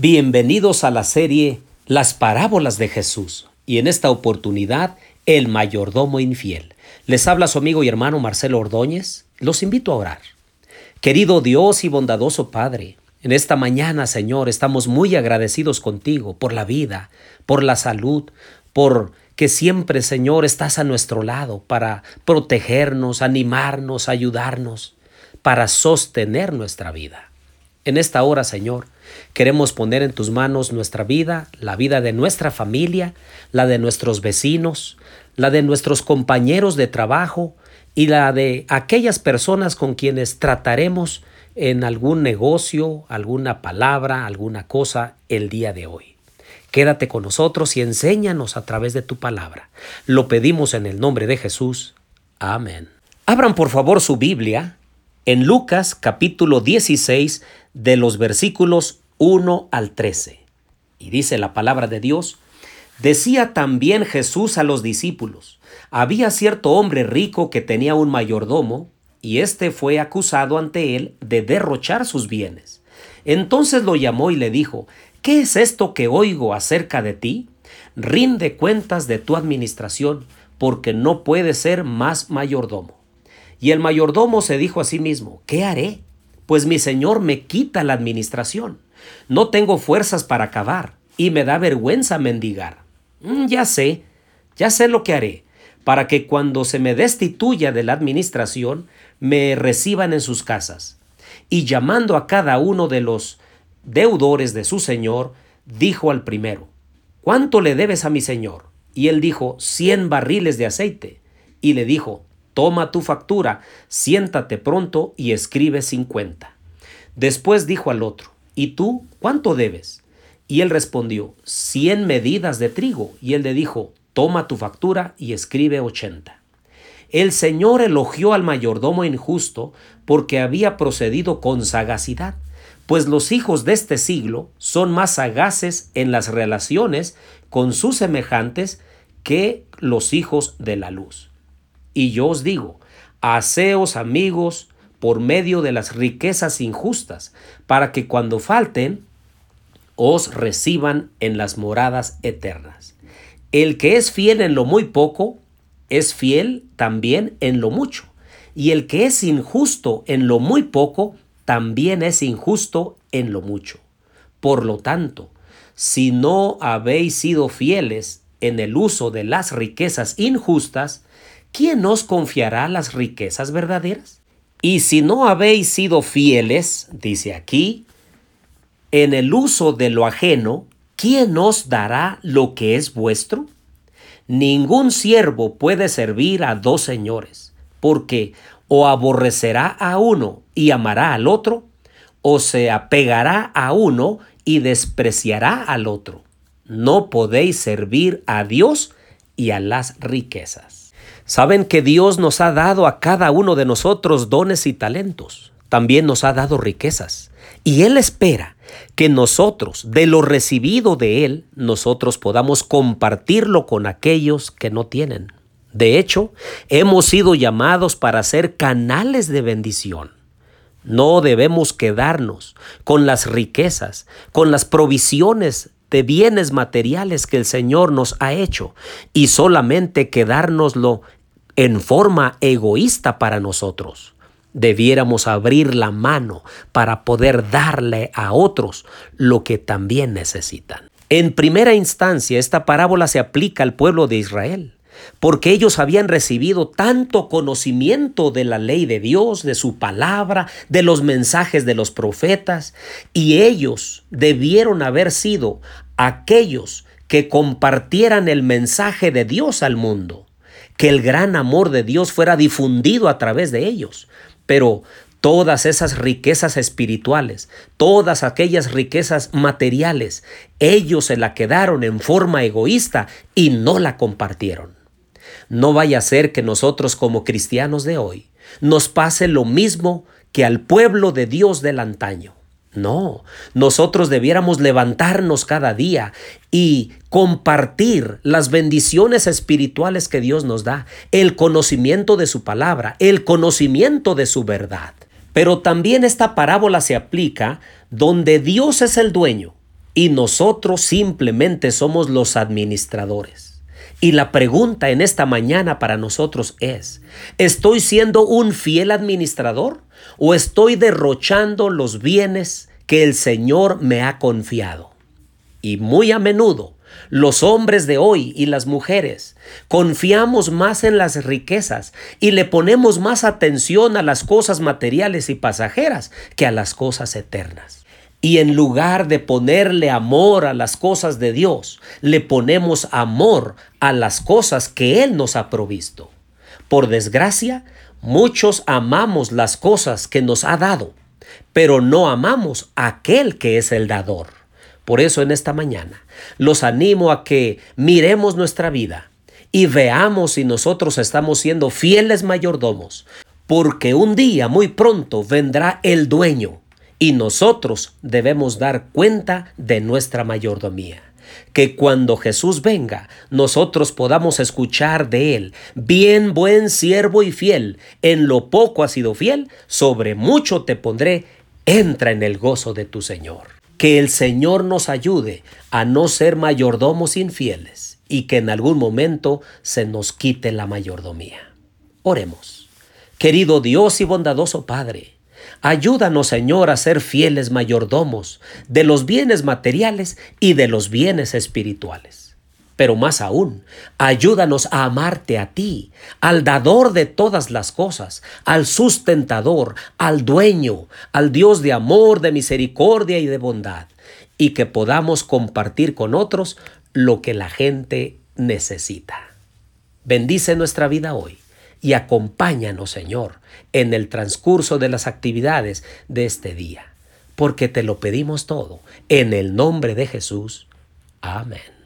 Bienvenidos a la serie Las parábolas de Jesús y en esta oportunidad El mayordomo infiel. Les habla su amigo y hermano Marcelo Ordóñez. Los invito a orar. Querido Dios y bondadoso Padre, en esta mañana, Señor, estamos muy agradecidos contigo por la vida, por la salud, por que siempre, Señor, estás a nuestro lado para protegernos, animarnos, ayudarnos, para sostener nuestra vida. En esta hora, Señor, queremos poner en tus manos nuestra vida, la vida de nuestra familia, la de nuestros vecinos, la de nuestros compañeros de trabajo y la de aquellas personas con quienes trataremos en algún negocio, alguna palabra, alguna cosa el día de hoy. Quédate con nosotros y enséñanos a través de tu palabra. Lo pedimos en el nombre de Jesús. Amén. Abran por favor su Biblia en Lucas capítulo 16 de los versículos 1 al 13. Y dice la palabra de Dios, decía también Jesús a los discípulos, había cierto hombre rico que tenía un mayordomo, y éste fue acusado ante él de derrochar sus bienes. Entonces lo llamó y le dijo, ¿qué es esto que oigo acerca de ti? Rinde cuentas de tu administración, porque no puedes ser más mayordomo. Y el mayordomo se dijo a sí mismo, ¿qué haré? Pues mi señor me quita la administración. No tengo fuerzas para acabar y me da vergüenza mendigar. Mm, ya sé, ya sé lo que haré, para que cuando se me destituya de la administración, me reciban en sus casas. Y llamando a cada uno de los deudores de su señor, dijo al primero, ¿cuánto le debes a mi señor? Y él dijo, cien barriles de aceite. Y le dijo, Toma tu factura, siéntate pronto y escribe cincuenta. Después dijo al otro, ¿Y tú cuánto debes? Y él respondió, cien medidas de trigo. Y él le dijo, Toma tu factura y escribe ochenta. El Señor elogió al mayordomo injusto porque había procedido con sagacidad, pues los hijos de este siglo son más sagaces en las relaciones con sus semejantes que los hijos de la luz. Y yo os digo, haceos amigos por medio de las riquezas injustas, para que cuando falten, os reciban en las moradas eternas. El que es fiel en lo muy poco, es fiel también en lo mucho. Y el que es injusto en lo muy poco, también es injusto en lo mucho. Por lo tanto, si no habéis sido fieles en el uso de las riquezas injustas, ¿quién os confiará las riquezas verdaderas? Y si no habéis sido fieles, dice aquí, en el uso de lo ajeno, ¿quién os dará lo que es vuestro? Ningún siervo puede servir a dos señores, porque o aborrecerá a uno y amará al otro, o se apegará a uno y despreciará al otro. No podéis servir a Dios y a las riquezas. Saben que Dios nos ha dado a cada uno de nosotros dones y talentos. También nos ha dado riquezas. Y Él espera que nosotros, de lo recibido de Él, nosotros podamos compartirlo con aquellos que no tienen. De hecho, hemos sido llamados para ser canales de bendición. No debemos quedarnos con las riquezas, con las provisiones de bienes materiales que el Señor nos ha hecho y solamente quedárnoslo en forma egoísta para nosotros. Debiéramos abrir la mano para poder darle a otros lo que también necesitan. En primera instancia, esta parábola se aplica al pueblo de Israel, porque ellos habían recibido tanto conocimiento de la ley de Dios, de su palabra, de los mensajes de los profetas, y ellos debieron haber sido aquellos que compartieran el mensaje de Dios al mundo que el gran amor de Dios fuera difundido a través de ellos. Pero todas esas riquezas espirituales, todas aquellas riquezas materiales, ellos se la quedaron en forma egoísta y no la compartieron. No vaya a ser que nosotros como cristianos de hoy nos pase lo mismo que al pueblo de Dios del antaño. No, nosotros debiéramos levantarnos cada día y compartir las bendiciones espirituales que Dios nos da, el conocimiento de su palabra, el conocimiento de su verdad. Pero también esta parábola se aplica donde Dios es el dueño y nosotros simplemente somos los administradores. Y la pregunta en esta mañana para nosotros es, ¿estoy siendo un fiel administrador o estoy derrochando los bienes que el Señor me ha confiado? Y muy a menudo los hombres de hoy y las mujeres confiamos más en las riquezas y le ponemos más atención a las cosas materiales y pasajeras que a las cosas eternas. Y en lugar de ponerle amor a las cosas de Dios, le ponemos amor a las cosas que Él nos ha provisto. Por desgracia, muchos amamos las cosas que nos ha dado, pero no amamos a aquel que es el dador. Por eso en esta mañana los animo a que miremos nuestra vida y veamos si nosotros estamos siendo fieles mayordomos, porque un día muy pronto vendrá el dueño y nosotros debemos dar cuenta de nuestra mayordomía. Que cuando Jesús venga, nosotros podamos escuchar de Él, bien buen siervo y fiel, en lo poco has sido fiel, sobre mucho te pondré, entra en el gozo de tu Señor. Que el Señor nos ayude a no ser mayordomos infieles y que en algún momento se nos quite la mayordomía. Oremos. Querido Dios y bondadoso Padre, Ayúdanos, Señor, a ser fieles mayordomos de los bienes materiales y de los bienes espirituales. Pero más aún, ayúdanos a amarte a ti, al dador de todas las cosas, al sustentador, al dueño, al Dios de amor, de misericordia y de bondad, y que podamos compartir con otros lo que la gente necesita. Bendice nuestra vida hoy y acompáñanos, Señor, en el transcurso de las actividades de este día, porque te lo pedimos todo en el nombre de Jesús. Amén.